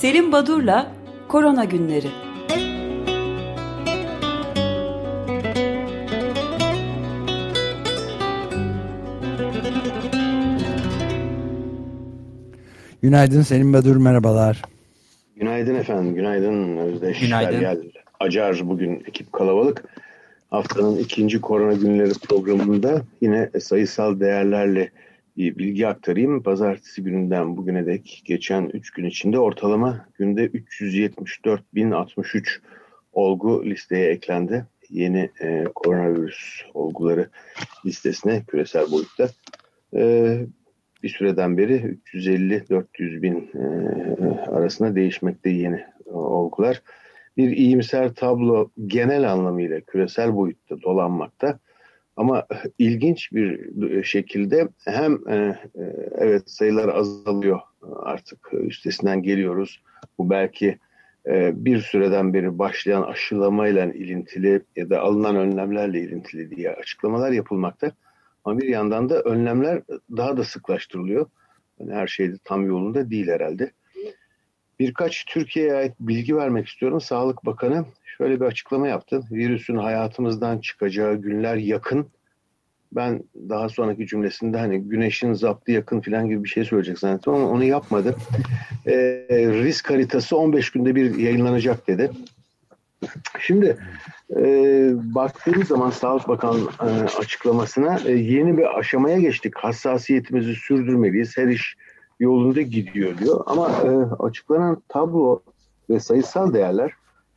Selim Badur'la Korona Günleri. Günaydın Selim Badur, merhabalar. Günaydın efendim, günaydın Özdeş. Günaydın. Feryal, Acar bugün ekip kalabalık. Haftanın ikinci korona günleri programında yine sayısal değerlerle bilgi aktarayım. Pazartesi gününden bugüne dek geçen 3 gün içinde ortalama günde 374.063 olgu listeye eklendi. Yeni e, koronavirüs olguları listesine küresel boyutta. E, bir süreden beri 350-400 bin e, arasında değişmekte yeni olgular. Bir iyimser tablo genel anlamıyla küresel boyutta dolanmakta. Ama ilginç bir şekilde hem e, e, evet sayılar azalıyor artık üstesinden geliyoruz. Bu belki e, bir süreden beri başlayan aşılamayla ilintili ya da alınan önlemlerle ilintili diye açıklamalar yapılmakta. Ama bir yandan da önlemler daha da sıklaştırılıyor. Yani her şey de tam yolunda değil herhalde. Birkaç Türkiye'ye ait bilgi vermek istiyorum. Sağlık Bakanı şöyle bir açıklama yaptı. Virüsün hayatımızdan çıkacağı günler yakın. Ben daha sonraki cümlesinde hani güneşin zaptı yakın falan gibi bir şey söyleyecek zannettim ama onu yapmadı. E, risk haritası 15 günde bir yayınlanacak dedi. Şimdi e, baktığımız zaman Sağlık Bakan e, açıklamasına e, yeni bir aşamaya geçtik. Hassasiyetimizi sürdürmeliyiz. Her iş yolunda gidiyor diyor. Ama e, açıklanan tablo ve sayısal değerler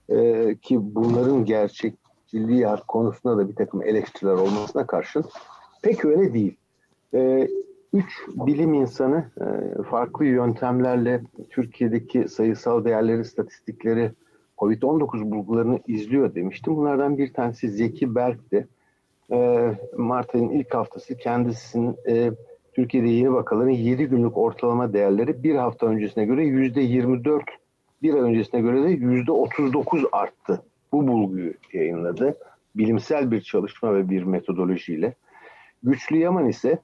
e, ki bunların gerçekçiliği konusunda da bir takım eleştiriler olmasına karşın pek öyle değil. E, üç bilim insanı e, farklı yöntemlerle Türkiye'deki sayısal değerleri, istatistikleri COVID-19 bulgularını izliyor demiştim. Bunlardan bir tanesi Zeki Berk'ti. E, Mart ayının ilk haftası kendisinin e, Türkiye'de yeni vakaların 7 günlük ortalama değerleri bir hafta öncesine göre %24, bir ay öncesine göre de %39 arttı. Bu bulguyu yayınladı. Bilimsel bir çalışma ve bir metodolojiyle. Güçlü Yaman ise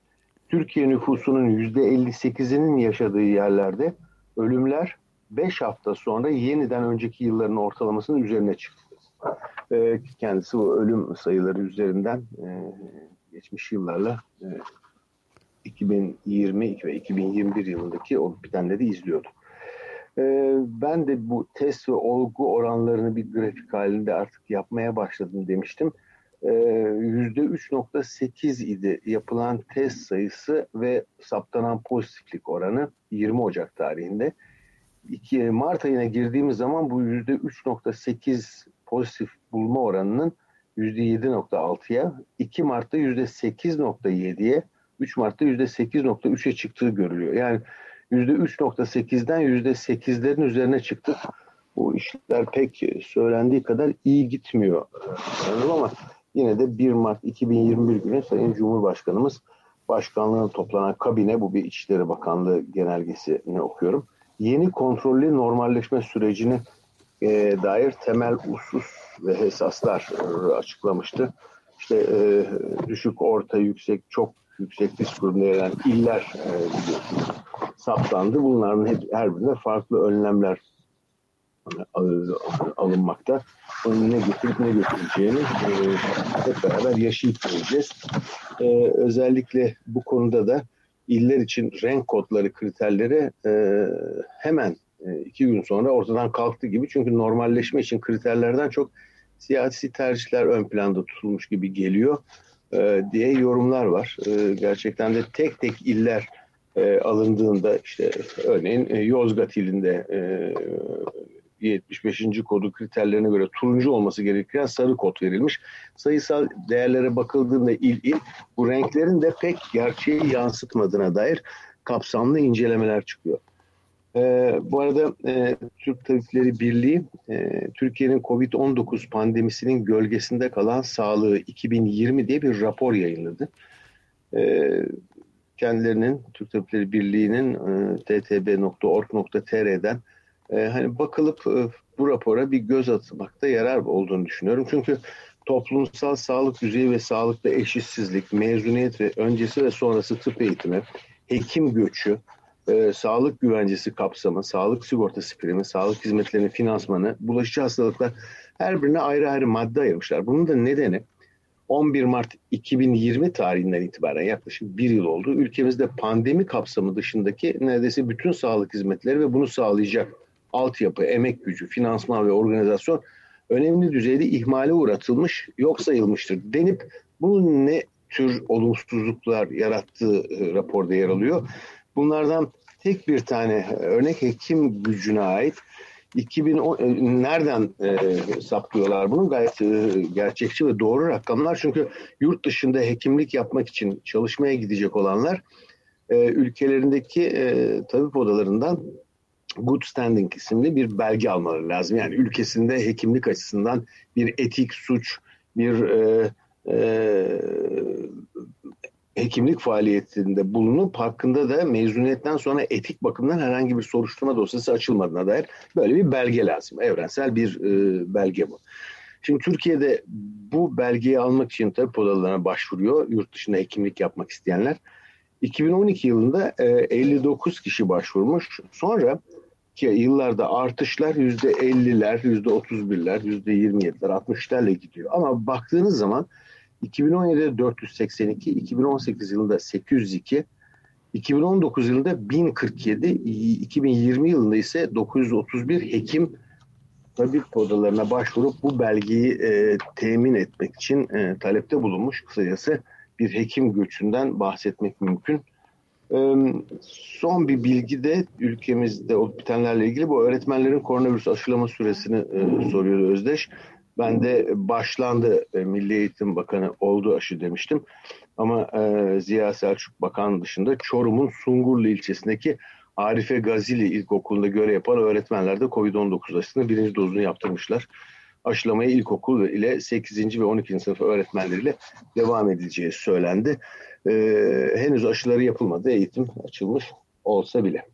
Türkiye nüfusunun %58'inin yaşadığı yerlerde ölümler 5 hafta sonra yeniden önceki yılların ortalamasının üzerine çıktı. Ee, kendisi o ölüm sayıları üzerinden e, geçmiş yıllarla e, 2020 ve 2021 yılındaki olup bitenleri izliyordu. Ee, ben de bu test ve olgu oranlarını bir grafik halinde artık yapmaya başladım demiştim. %3.8 ee, idi yapılan test sayısı ve saptanan pozitiflik oranı 20 Ocak tarihinde. 2 Mart ayına girdiğimiz zaman bu %3.8 pozitif bulma oranının %7.6'ya, 2 Mart'ta %8.7'ye, 3 Mart'ta %8.3'e çıktığı görülüyor. Yani %3.8'den %8'lerin üzerine çıktık. Bu işler pek söylendiği kadar iyi gitmiyor ama yine de 1 Mart 2021 günü Sayın Cumhurbaşkanımız başkanlığına toplanan kabine, bu bir İçişleri Bakanlığı genelgesini okuyorum. Yeni kontrollü normalleşme sürecini e, dair temel usus ve esaslar açıklamıştı. İşte e, düşük, orta, yüksek, çok yüksek risk grubuna yer iller e, saptandı. Bunların hep, her birine farklı önlemler alınmakta. Onun ne getirip ne götüreceğini e, hep beraber yaşayıp göreceğiz. E, özellikle bu konuda da iller için renk kodları kriterleri e, hemen e, iki gün sonra ortadan kalktı gibi. Çünkü normalleşme için kriterlerden çok siyasi tercihler ön planda tutulmuş gibi geliyor e, diye yorumlar var. E, gerçekten de tek tek iller e, alındığında işte örneğin e, Yozgat ilinde e, 75. kodu kriterlerine göre turuncu olması gereken sarı kod verilmiş. Sayısal değerlere bakıldığında il il bu renklerin de pek gerçeği yansıtmadığına dair kapsamlı incelemeler çıkıyor. E, bu arada e, Türk Tabipleri Birliği e, Türkiye'nin Covid-19 pandemisinin gölgesinde kalan sağlığı 2020 diye bir rapor yayınladı. E, kendilerinin Türk Tabipleri Birliği'nin e, ttb.org.tr'den e, hani bakılıp e, bu rapora bir göz atmakta yarar olduğunu düşünüyorum. Çünkü toplumsal sağlık düzeyi ve sağlıkta eşitsizlik, mezuniyet ve öncesi ve sonrası tıp eğitimi, hekim göçü, e, sağlık güvencesi kapsamı, sağlık sigortası primi, sağlık hizmetlerinin finansmanı, bulaşıcı hastalıklar her birine ayrı ayrı madde ayırmışlar. Bunun da nedeni 11 Mart 2020 tarihinden itibaren yaklaşık bir yıl oldu. Ülkemizde pandemi kapsamı dışındaki neredeyse bütün sağlık hizmetleri ve bunu sağlayacak altyapı, emek gücü, finansman ve organizasyon önemli düzeyde ihmale uğratılmış, yok sayılmıştır denip bunun ne tür olumsuzluklar yarattığı e, raporda yer alıyor. Bunlardan tek bir tane örnek hekim gücüne ait 2010 e, nereden e, saptıyorlar bunu? Gayet e, gerçekçi ve doğru rakamlar. Çünkü yurt dışında hekimlik yapmak için çalışmaya gidecek olanlar e, ülkelerindeki e, tabip odalarından Good Standing isimli bir belge almaları lazım. Yani ülkesinde hekimlik açısından bir etik suç, bir e, e, hekimlik faaliyetinde bulunup hakkında da mezuniyetten sonra etik bakımdan herhangi bir soruşturma dosyası açılmadığına dair böyle bir belge lazım. Evrensel bir e, belge bu. Şimdi Türkiye'de bu belgeyi almak için tabi odalarına başvuruyor yurt dışında hekimlik yapmak isteyenler. 2012 yılında e, 59 kişi başvurmuş. Sonra ki yıllarda artışlar %50'ler, %31'ler, %27'ler, 60'larla gidiyor. Ama baktığınız zaman 2017'de 482, 2018 yılında 802, 2019 yılında 1047, 2020 yılında ise 931 hekim tabip odalarına başvurup bu belgeyi e, temin etmek için e, talepte bulunmuş. Kısacası bir hekim göçünden bahsetmek mümkün. E, son bir bilgi de ülkemizde olup bitenlerle ilgili bu öğretmenlerin koronavirüs aşılama süresini e, soruyordu Özdeş. Ben de başlandı e, Milli Eğitim Bakanı oldu aşı demiştim. Ama e, Ziya Selçuk Bakan dışında Çorum'un Sungurlu ilçesindeki Arife Gazili İlkokulu'nda görev yapan öğretmenler de Covid-19 aşısını birinci dozunu yaptırmışlar. Aşılamaya ilkokul ile 8. ve 12. sınıf öğretmenleriyle devam edileceği söylendi. Ee, henüz aşıları yapılmadı, eğitim açılmış olsa bile.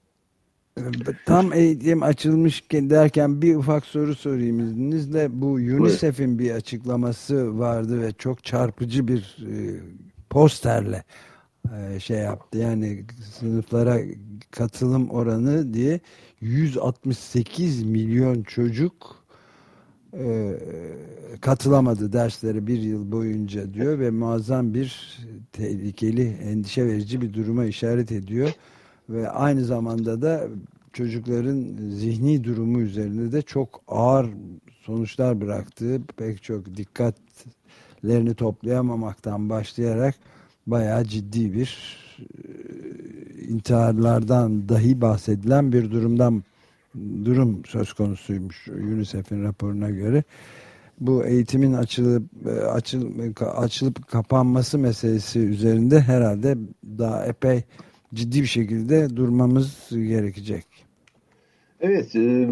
Tam eğitim açılmış derken bir ufak soru sorayım izninizle. Bu UNICEF'in bir açıklaması vardı ve çok çarpıcı bir e, posterle e, şey yaptı. Yani sınıflara katılım oranı diye 168 milyon çocuk e, katılamadı derslere bir yıl boyunca diyor ve muazzam bir tehlikeli, endişe verici bir duruma işaret ediyor ve aynı zamanda da çocukların zihni durumu üzerinde de çok ağır sonuçlar bıraktığı pek çok dikkatlerini toplayamamaktan başlayarak bayağı ciddi bir e, intiharlardan dahi bahsedilen bir durumdan durum söz konusuymuş UNICEF'in raporuna göre. Bu eğitimin açılıp e, açıl, açılıp kapanması meselesi üzerinde herhalde daha epey ciddi bir şekilde durmamız gerekecek. Evet, e,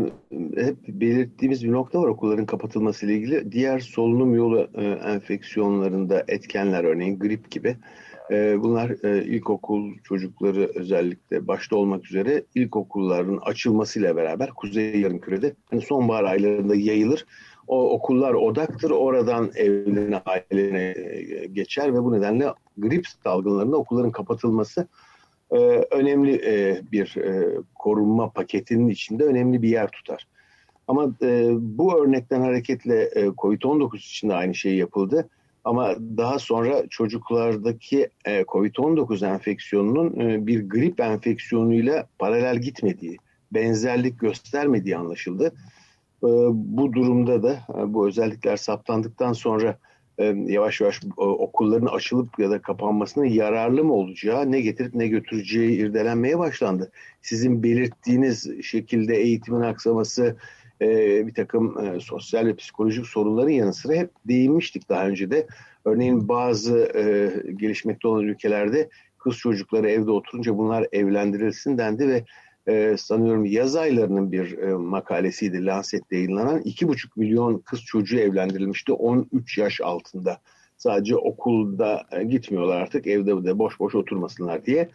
hep belirttiğimiz bir nokta var okulların kapatılması ile ilgili. Diğer solunum yolu e, enfeksiyonlarında etkenler örneğin grip gibi. E, bunlar e, ilkokul çocukları özellikle başta olmak üzere ilkokulların açılmasıyla beraber Kuzey Yarımküre'de hani sonbahar aylarında yayılır. O okullar odaktır. Oradan evlerine, ailelerine e, geçer ve bu nedenle grip salgınlarında okulların kapatılması e, önemli e, bir e, korunma paketinin içinde önemli bir yer tutar. Ama e, bu örnekten hareketle e, COVID-19 için de aynı şey yapıldı. Ama daha sonra çocuklardaki e, COVID-19 enfeksiyonunun e, bir grip enfeksiyonuyla paralel gitmediği, benzerlik göstermediği anlaşıldı. E, bu durumda da e, bu özellikler saptandıktan sonra e, yavaş yavaş okulların açılıp ya da kapanmasının yararlı mı olacağı, ne getirip ne götüreceği irdelenmeye başlandı. Sizin belirttiğiniz şekilde eğitimin aksaması, e, bir takım e, sosyal ve psikolojik sorunların yanı sıra hep değinmiştik daha önce de. Örneğin bazı gelişmekte olan ülkelerde kız çocukları evde oturunca bunlar evlendirilsin dendi ve e, sanıyorum yaz aylarının bir e, makalesiydi Lancet'te yayınlanan. 2,5 milyon kız çocuğu evlendirilmişti 13 yaş altında. Sadece okulda e, gitmiyorlar artık evde de boş boş oturmasınlar diye.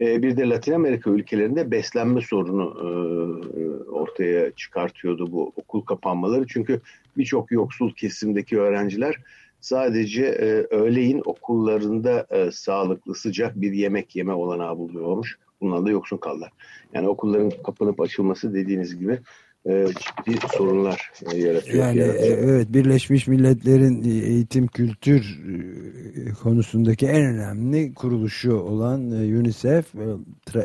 E, bir de Latin Amerika ülkelerinde beslenme sorunu e, ortaya çıkartıyordu bu okul kapanmaları. Çünkü birçok yoksul kesimdeki öğrenciler sadece e, öğleyin okullarında e, sağlıklı sıcak bir yemek yeme olanağı buluyormuş. Bundan da yoksun kaldılar. Yani okulların kapanıp açılması dediğiniz gibi e, ciddi sorunlar e, yaratıyor. Yani yaratıyor. evet Birleşmiş Milletler'in eğitim kültür e, konusundaki en önemli kuruluşu olan UNICEF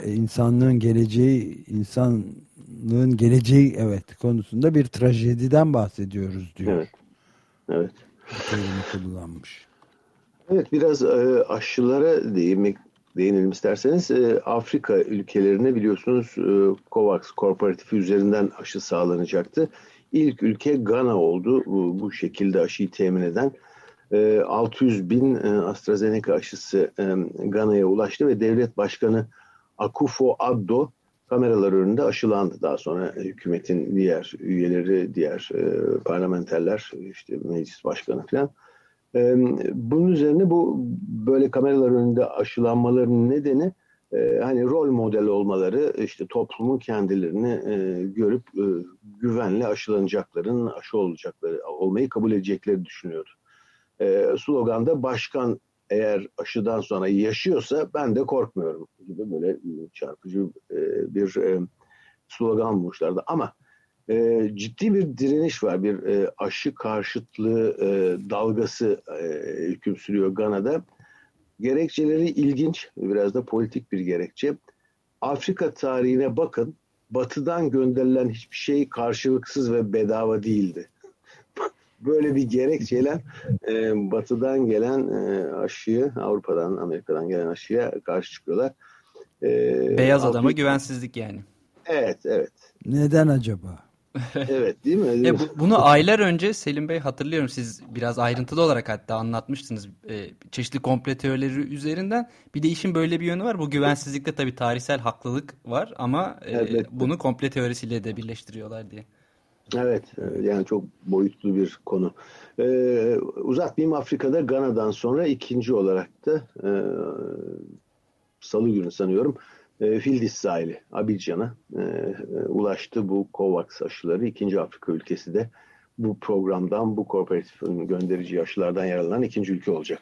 insanlığın geleceği insanlığın geleceği evet konusunda bir trajediden bahsediyoruz diyor. Evet. Evet. kullanmış. Evet biraz aşılara değinmek değinelim isterseniz. E, Afrika ülkelerine biliyorsunuz e, COVAX korporatifi üzerinden aşı sağlanacaktı. İlk ülke Gana oldu bu, bu şekilde aşıyı temin eden. E, 600 bin e, AstraZeneca aşısı e, Gana'ya ulaştı ve devlet başkanı Akufo Addo kameralar önünde aşılandı. Daha sonra hükümetin diğer üyeleri, diğer e, parlamenterler, işte meclis başkanı falan bunun üzerine bu böyle kameralar önünde aşılanmalarının nedeni e, hani rol model olmaları işte toplumun kendilerini e, görüp e, güvenle aşılanacakların aşı olacakları olmayı kabul edecekleri düşünüyordu. Sloganda başkan eğer aşıdan sonra yaşıyorsa ben de korkmuyorum gibi böyle çarpıcı bir slogan bulmuşlardı. Ama e, ciddi bir direniş var. Bir e, aşı karşıtlığı e, dalgası e, hüküm sürüyor Gana'da. Gerekçeleri ilginç, biraz da politik bir gerekçe. Afrika tarihine bakın, batıdan gönderilen hiçbir şey karşılıksız ve bedava değildi. Böyle bir gerekçeyle e, batıdan gelen e, aşıyı, Avrupa'dan, Amerika'dan gelen aşıya karşı çıkıyorlar. E, Beyaz Afrika... adama güvensizlik yani. Evet, evet. Neden acaba? Evet değil mi? Değil e, bu, bunu aylar önce Selim Bey hatırlıyorum siz biraz ayrıntılı olarak hatta anlatmıştınız e, çeşitli komple teorileri üzerinden. Bir de işin böyle bir yönü var. Bu güvensizlikte tabii tarihsel haklılık var ama e, evet. bunu komple teorisiyle de birleştiriyorlar diye. Evet yani çok boyutlu bir konu. Ee, uzatmayayım Afrika'da Gana'dan sonra ikinci olarak da e, salı günü sanıyorum e, Fildis sahili Abidjan'a e, e, ulaştı bu COVAX aşıları. ikinci Afrika ülkesi de bu programdan, bu kooperatifin gönderici aşılardan yararlanan ikinci ülke olacak.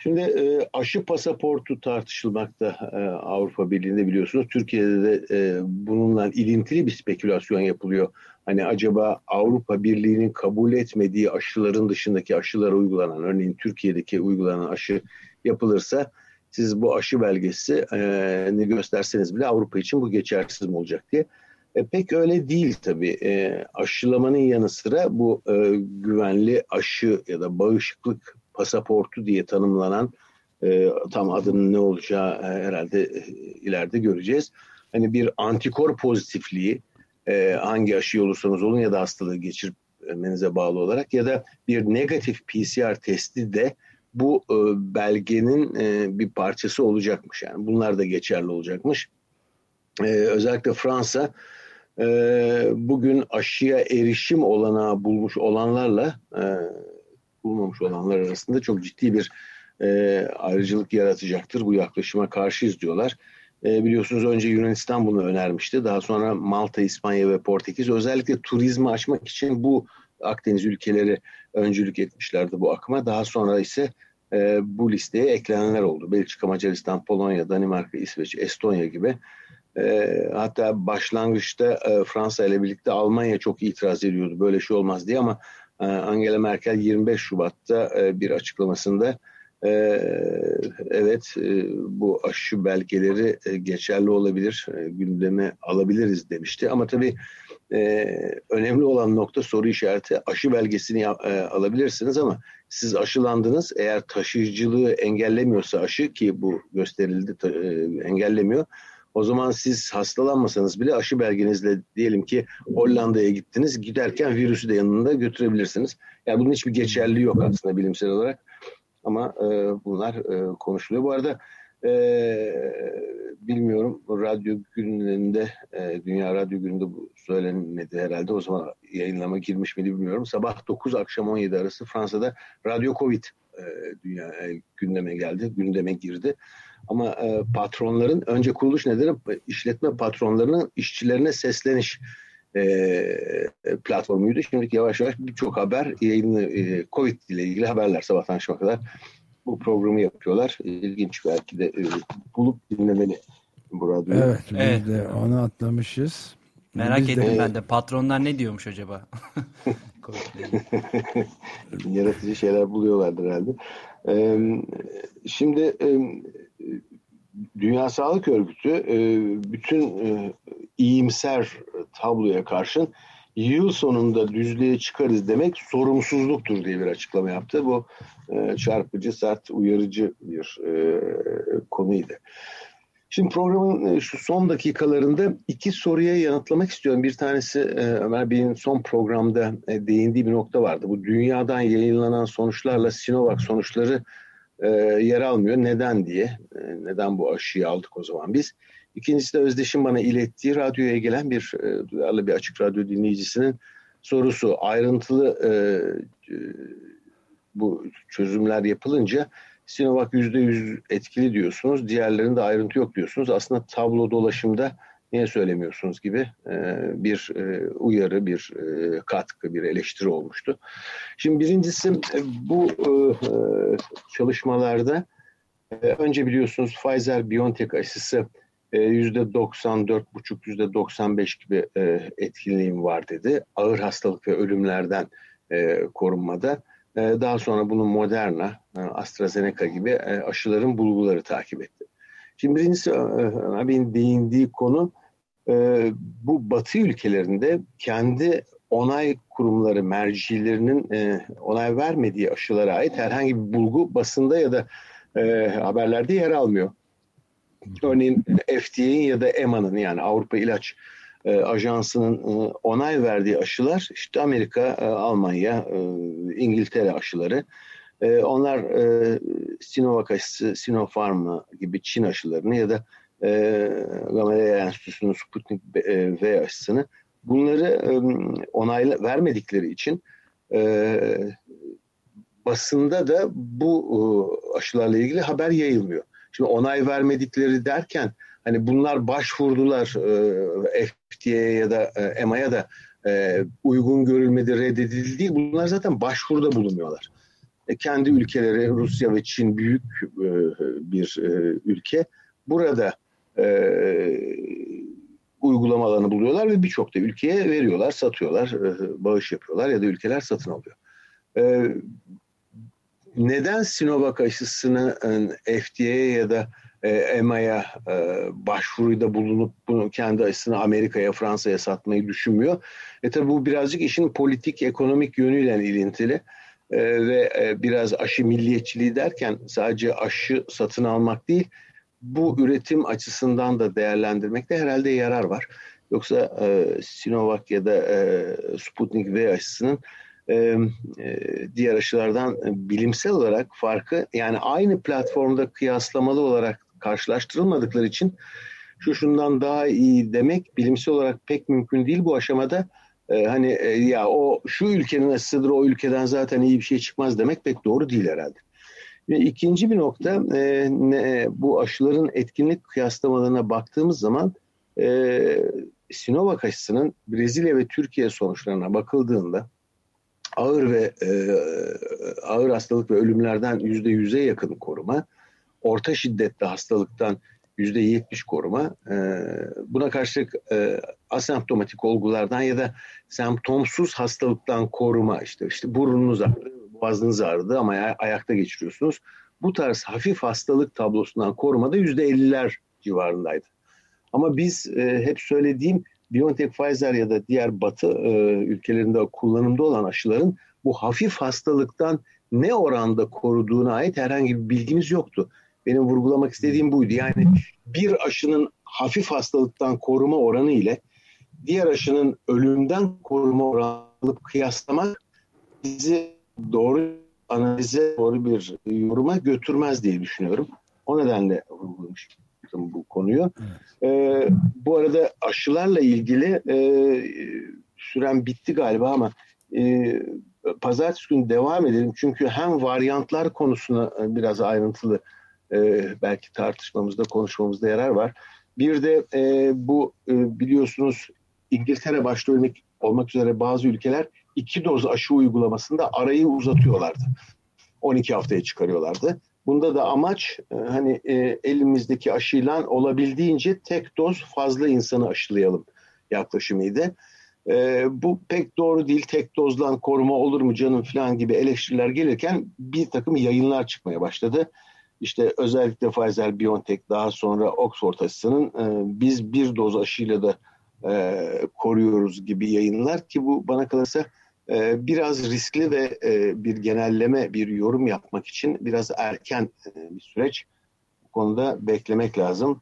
Şimdi e, aşı pasaportu tartışılmakta e, Avrupa Birliği'nde biliyorsunuz. Türkiye'de de e, bununla ilintili bir spekülasyon yapılıyor. Hani acaba Avrupa Birliği'nin kabul etmediği aşıların dışındaki aşılara uygulanan, örneğin Türkiye'deki uygulanan aşı yapılırsa siz bu aşı belgesi ne gösterseniz bile Avrupa için bu geçersiz mi olacak diye. E, pek öyle değil tabii. E, aşılamanın yanı sıra bu e, güvenli aşı ya da bağışıklık pasaportu diye tanımlanan e, tam adının ne olacağı e, herhalde e, ileride göreceğiz. Hani bir antikor pozitifliği e, hangi aşı olursanız olun ya da hastalığı geçirmenize bağlı olarak ya da bir negatif PCR testi de bu e, belgenin e, bir parçası olacakmış. Yani bunlar da geçerli olacakmış. E, özellikle Fransa e, bugün aşıya erişim olanağı bulmuş olanlarla e, bulmamış olanlar arasında çok ciddi bir e, ayrıcalık yaratacaktır. Bu yaklaşıma karşıyız diyorlar. E, biliyorsunuz önce Yunanistan bunu önermişti. Daha sonra Malta, İspanya ve Portekiz özellikle turizmi açmak için bu Akdeniz ülkeleri öncülük etmişlerdi bu akıma. Daha sonra ise e, bu listeye eklenenler oldu. Belçika, Macaristan, Polonya, Danimarka, İsveç, Estonya gibi. E, hatta başlangıçta e, Fransa ile birlikte Almanya çok itiraz ediyordu. Böyle şey olmaz diye ama e, Angela Merkel 25 Şubat'ta e, bir açıklamasında e, evet e, bu aşı belgeleri e, geçerli olabilir, e, gündeme alabiliriz demişti. Ama tabii e, önemli olan nokta soru işareti aşı belgesini e, alabilirsiniz ama siz aşılandınız eğer taşıyıcılığı engellemiyorsa aşı ki bu gösterildi e, engellemiyor o zaman siz hastalanmasanız bile aşı belgenizle diyelim ki Hollanda'ya gittiniz giderken virüsü de yanında götürebilirsiniz. Yani bunun hiçbir geçerliği yok aslında bilimsel olarak ama e, bunlar e, konuşuluyor. Bu arada e, bilmiyorum radyo günlerinde e, Dünya Radyo Günü'nde bu söylenmedi herhalde. O zaman yayınlama girmiş miydi bilmiyorum. Sabah 9 akşam 17 arası Fransa'da Radyo Covid e, dünya e, gündeme geldi, gündeme girdi. Ama e, patronların önce kuruluş nedeni işletme patronlarının işçilerine sesleniş e, platformuydu. Şimdi yavaş yavaş birçok haber yayını e, Covid ile ilgili haberler sabahtan akşama kadar bu programı yapıyorlar. İlginç belki de e, bulup dinlemeli bu radyoyu. Evet, biz evet. de onu atlamışız. Merak biz ettim de... ben de. Patronlar ne diyormuş acaba? Yaratıcı şeyler buluyorlardır herhalde. Ee, şimdi e, Dünya Sağlık Örgütü e, bütün iyimser tabloya karşın yıl sonunda düzlüğe çıkarız demek sorumsuzluktur diye bir açıklama yaptı. Bu e, çarpıcı, sert, uyarıcı bir e, konuydu. Şimdi programın e, şu son dakikalarında iki soruya yanıtlamak istiyorum. Bir tanesi e, Ömer Bey'in son programda e, değindiği bir nokta vardı. Bu dünyadan yayınlanan sonuçlarla Sinovac sonuçları yer almıyor. Neden diye. Neden bu aşıyı aldık o zaman biz? İkincisi de Özdeş'in bana ilettiği radyoya gelen bir duyarlı bir açık radyo dinleyicisinin sorusu. Ayrıntılı bu çözümler yapılınca Sinovac %100 etkili diyorsunuz. Diğerlerinde ayrıntı yok diyorsunuz. Aslında tablo dolaşımda niye söylemiyorsunuz gibi e, bir e, uyarı, bir e, katkı, bir eleştiri olmuştu. Şimdi birincisi bu çalışmalarda önce biliyorsunuz Pfizer-BioNTech aşısı %94,5, %95 gibi etkinliğim var dedi. Ağır hastalık ve ölümlerden korunmada. Ee, daha sonra bunu Moderna, e, AstraZeneca gibi e, aşıların bulguları takip etti. Şimdi birincisi abinin e, değindiği konu bu batı ülkelerinde kendi onay kurumları, mercilerinin onay vermediği aşılara ait herhangi bir bulgu basında ya da haberlerde yer almıyor. Örneğin FDA'nin ya da EMA'nın yani Avrupa İlaç e, Ajansı'nın e, onay verdiği aşılar işte Amerika, e, Almanya, İngiltere aşıları. Onlar e, Sinovac aşısı, Sinopharm gibi Çin aşılarını ya da e, Gamaleya Enstitüsü'nün Sputnik V aşısını bunları e, onay vermedikleri için basında da bu aşılarla ilgili haber yayılmıyor. Şimdi onay vermedikleri derken hani bunlar başvurdular e, FDA'ya ya da e, EMA'ya da e, uygun görülmedi, reddedildi değil. Bunlar zaten başvuruda bulunmuyorlar. E, kendi ülkeleri Rusya ve Çin büyük e, bir e, ülke. Burada e, uygulama alanı buluyorlar ve birçok da ülkeye veriyorlar, satıyorlar, e, bağış yapıyorlar ya da ülkeler satın alıyor. E, neden Sinovac aşısını e, FDA'ya ya da EMA'ya e, başvuruda bulunup bunu kendi aşısını Amerika'ya, Fransa'ya satmayı düşünmüyor. E tabi bu birazcık işin politik, ekonomik yönüyle ilintili. E, ve e, biraz aşı milliyetçiliği derken sadece aşı satın almak değil, bu üretim açısından da değerlendirmekte herhalde yarar var. Yoksa e, Sinovac ya da e, Sputnik V aşısının e, e, diğer aşılardan bilimsel olarak farkı yani aynı platformda kıyaslamalı olarak karşılaştırılmadıkları için şu şundan daha iyi demek bilimsel olarak pek mümkün değil bu aşamada. E, hani e, ya o şu ülkenin aşısıdır o ülkeden zaten iyi bir şey çıkmaz demek pek doğru değil herhalde. İkinci bir nokta e, ne, bu aşıların etkinlik kıyaslamalarına baktığımız zaman e, Sinovac aşısının Brezilya ve Türkiye sonuçlarına bakıldığında ağır ve e, ağır hastalık ve ölümlerden yüzde yüze yakın koruma, orta şiddetli hastalıktan yüzde yetmiş koruma. E, buna karşılık e, asemptomatik olgulardan ya da semptomsuz hastalıktan koruma işte işte burnunuz ağrıdı, boğazınız ağrıdı ama ayakta geçiriyorsunuz. Bu tarz hafif hastalık tablosundan korumada yüzde elliler civarındaydı. Ama biz e, hep söylediğim BioNTech, Pfizer ya da diğer batı e, ülkelerinde kullanımda olan aşıların bu hafif hastalıktan ne oranda koruduğuna ait herhangi bir bilgimiz yoktu. Benim vurgulamak istediğim buydu. Yani bir aşının hafif hastalıktan koruma oranı ile diğer aşının ölümden koruma oranı kıyaslamak bizi doğru analize, doğru bir yoruma götürmez diye düşünüyorum. O nedenle vurgulamıştım bu konuyu. Evet. E, bu arada aşılarla ilgili e, süren bitti galiba ama e, pazartesi günü devam edelim. Çünkü hem varyantlar konusuna e, biraz ayrıntılı e, belki tartışmamızda, konuşmamızda yarar var. Bir de e, bu e, biliyorsunuz İngiltere başta olmak, olmak üzere bazı ülkeler iki doz aşı uygulamasında arayı uzatıyorlardı. 12 haftaya çıkarıyorlardı. Bunda da amaç e, hani e, elimizdeki aşıyla olabildiğince tek doz fazla insanı aşılayalım yaklaşımıydı. E, bu pek doğru değil. Tek dozlan koruma olur mu canım falan gibi eleştiriler gelirken bir takım yayınlar çıkmaya başladı. İşte özellikle Pfizer, BioNTech daha sonra Oxford aşısının e, biz bir doz aşıyla da e, koruyoruz gibi yayınlar ki bu bana kalırsa e, biraz riskli ve e, bir genelleme, bir yorum yapmak için biraz erken e, bir süreç. Bu konuda beklemek lazım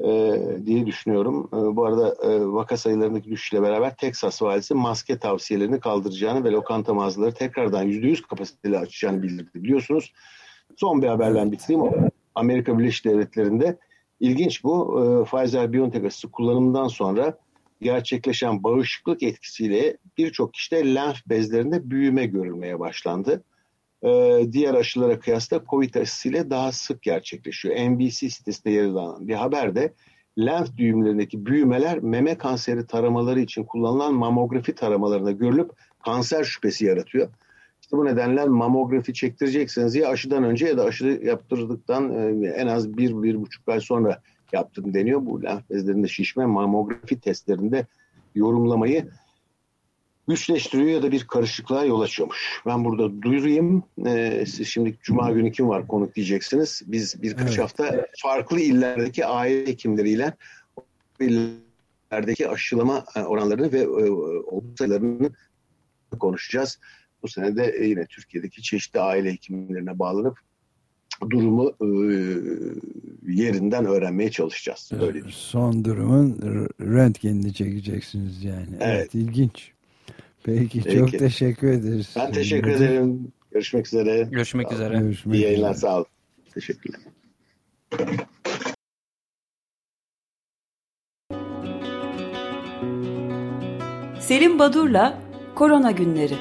e, diye düşünüyorum. Bu arada e, vaka sayılarındaki düşüşle beraber Texas valisi maske tavsiyelerini kaldıracağını ve lokanta mağazaları tekrardan %100 kapasiteli açacağını bildirdi biliyorsunuz. Son bir haberle bitireyim. Amerika Birleşik Devletleri'nde ilginç bu. Pfizer-BioNTech aşısı kullanımından sonra gerçekleşen bağışıklık etkisiyle birçok kişide lenf bezlerinde büyüme görülmeye başlandı. Ee, diğer aşılara kıyasla COVID aşısıyla daha sık gerçekleşiyor. NBC sitesinde yer alan bir haberde lenf düğümlerindeki büyümeler meme kanseri taramaları için kullanılan mamografi taramalarında görülüp kanser şüphesi yaratıyor. İşte bu nedenle mamografi çektirecekseniz ya aşıdan önce ya da aşı yaptırdıktan e, en az bir, bir buçuk ay sonra yaptım deniyor. Bu lenf bezlerinde şişme mamografi testlerinde yorumlamayı güçleştiriyor ya da bir karışıklığa yol açıyormuş. Ben burada duyurayım. Ee, siz şimdi Cuma günü kim var konuk diyeceksiniz. Biz birkaç evet. hafta farklı illerdeki aile hekimleriyle illerdeki aşılama e, oranlarını ve e, olgu sayılarını konuşacağız. Bu sene de yine Türkiye'deki çeşitli aile hekimlerine bağlanıp durumu e, yerinden öğrenmeye çalışacağız. Öyle Son durumun röntgenini çekeceksiniz yani. Evet. evet ilginç. Peki, Peki çok teşekkür ederiz. Ben teşekkür ederim. Görüşmek üzere. Görüşmek üzere. Görüşmek İyi yayınlar üzere. sağ olun. Teşekkürler. Selim Badur'la Korona Günleri